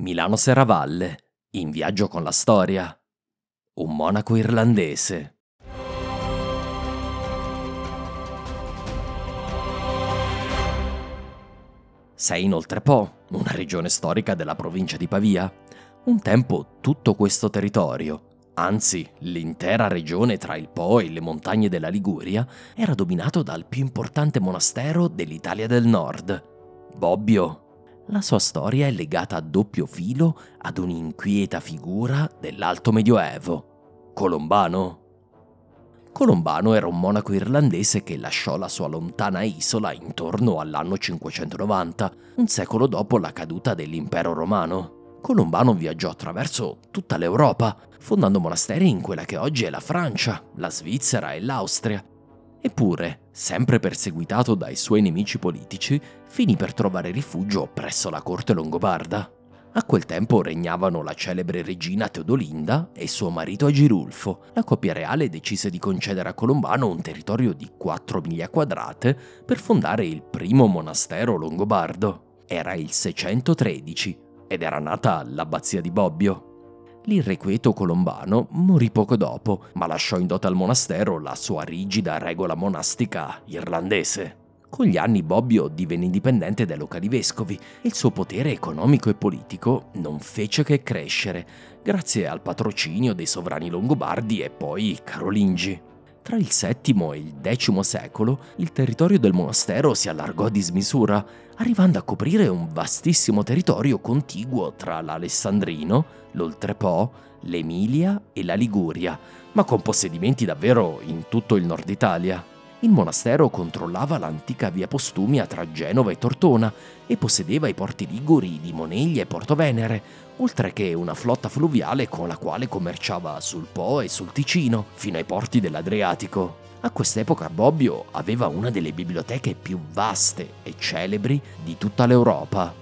Milano Serravalle, in viaggio con la storia. Un monaco irlandese. Sei in Oltrepo, una regione storica della provincia di Pavia. Un tempo tutto questo territorio, anzi l'intera regione tra il Po e le montagne della Liguria, era dominato dal più importante monastero dell'Italia del Nord, Bobbio. La sua storia è legata a doppio filo ad un'inquieta figura dell'Alto Medioevo, Colombano. Colombano era un monaco irlandese che lasciò la sua lontana isola intorno all'anno 590, un secolo dopo la caduta dell'impero romano. Colombano viaggiò attraverso tutta l'Europa, fondando monasteri in quella che oggi è la Francia, la Svizzera e l'Austria. Eppure, sempre perseguitato dai suoi nemici politici, finì per trovare rifugio presso la corte longobarda. A quel tempo regnavano la celebre regina Teodolinda e suo marito Agirulfo. La coppia reale decise di concedere a Colombano un territorio di 4 miglia quadrate per fondare il primo monastero longobardo. Era il 613 ed era nata l'abbazia di Bobbio. L'irrequieto colombano morì poco dopo, ma lasciò in dote al monastero la sua rigida regola monastica irlandese. Con gli anni Bobbio divenne indipendente dai locali vescovi e il suo potere economico e politico non fece che crescere, grazie al patrocinio dei sovrani longobardi e poi carolingi. Tra il VII e il X secolo il territorio del monastero si allargò a dismisura, arrivando a coprire un vastissimo territorio contiguo tra l'Alessandrino, l'Oltrepo, l'Emilia e la Liguria, ma con possedimenti davvero in tutto il nord Italia. Il monastero controllava l'antica via Postumia tra Genova e Tortona e possedeva i porti liguri di Moneglia e Porto Venere, oltre che una flotta fluviale con la quale commerciava sul Po e sul Ticino, fino ai porti dell'Adriatico. A quest'epoca Bobbio aveva una delle biblioteche più vaste e celebri di tutta l'Europa.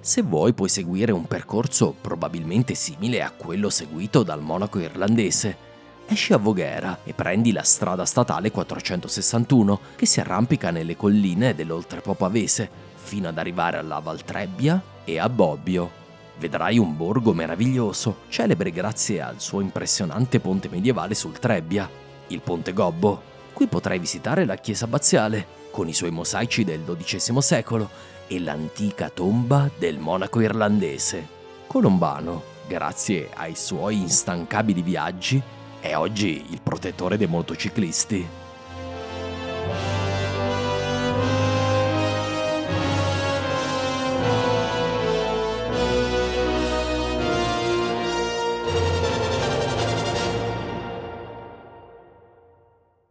Se vuoi puoi seguire un percorso probabilmente simile a quello seguito dal monaco irlandese, esci a Voghera e prendi la strada statale 461 che si arrampica nelle colline dell'Oltrepo Pavese fino ad arrivare alla Valtrebbia e a Bobbio. Vedrai un borgo meraviglioso, celebre grazie al suo impressionante ponte medievale sul Trebbia, il Ponte Gobbo. Qui potrai visitare la chiesa abbaziale, con i suoi mosaici del XII secolo, e l'antica tomba del monaco irlandese. Colombano, grazie ai suoi instancabili viaggi, è oggi il protettore dei motociclisti.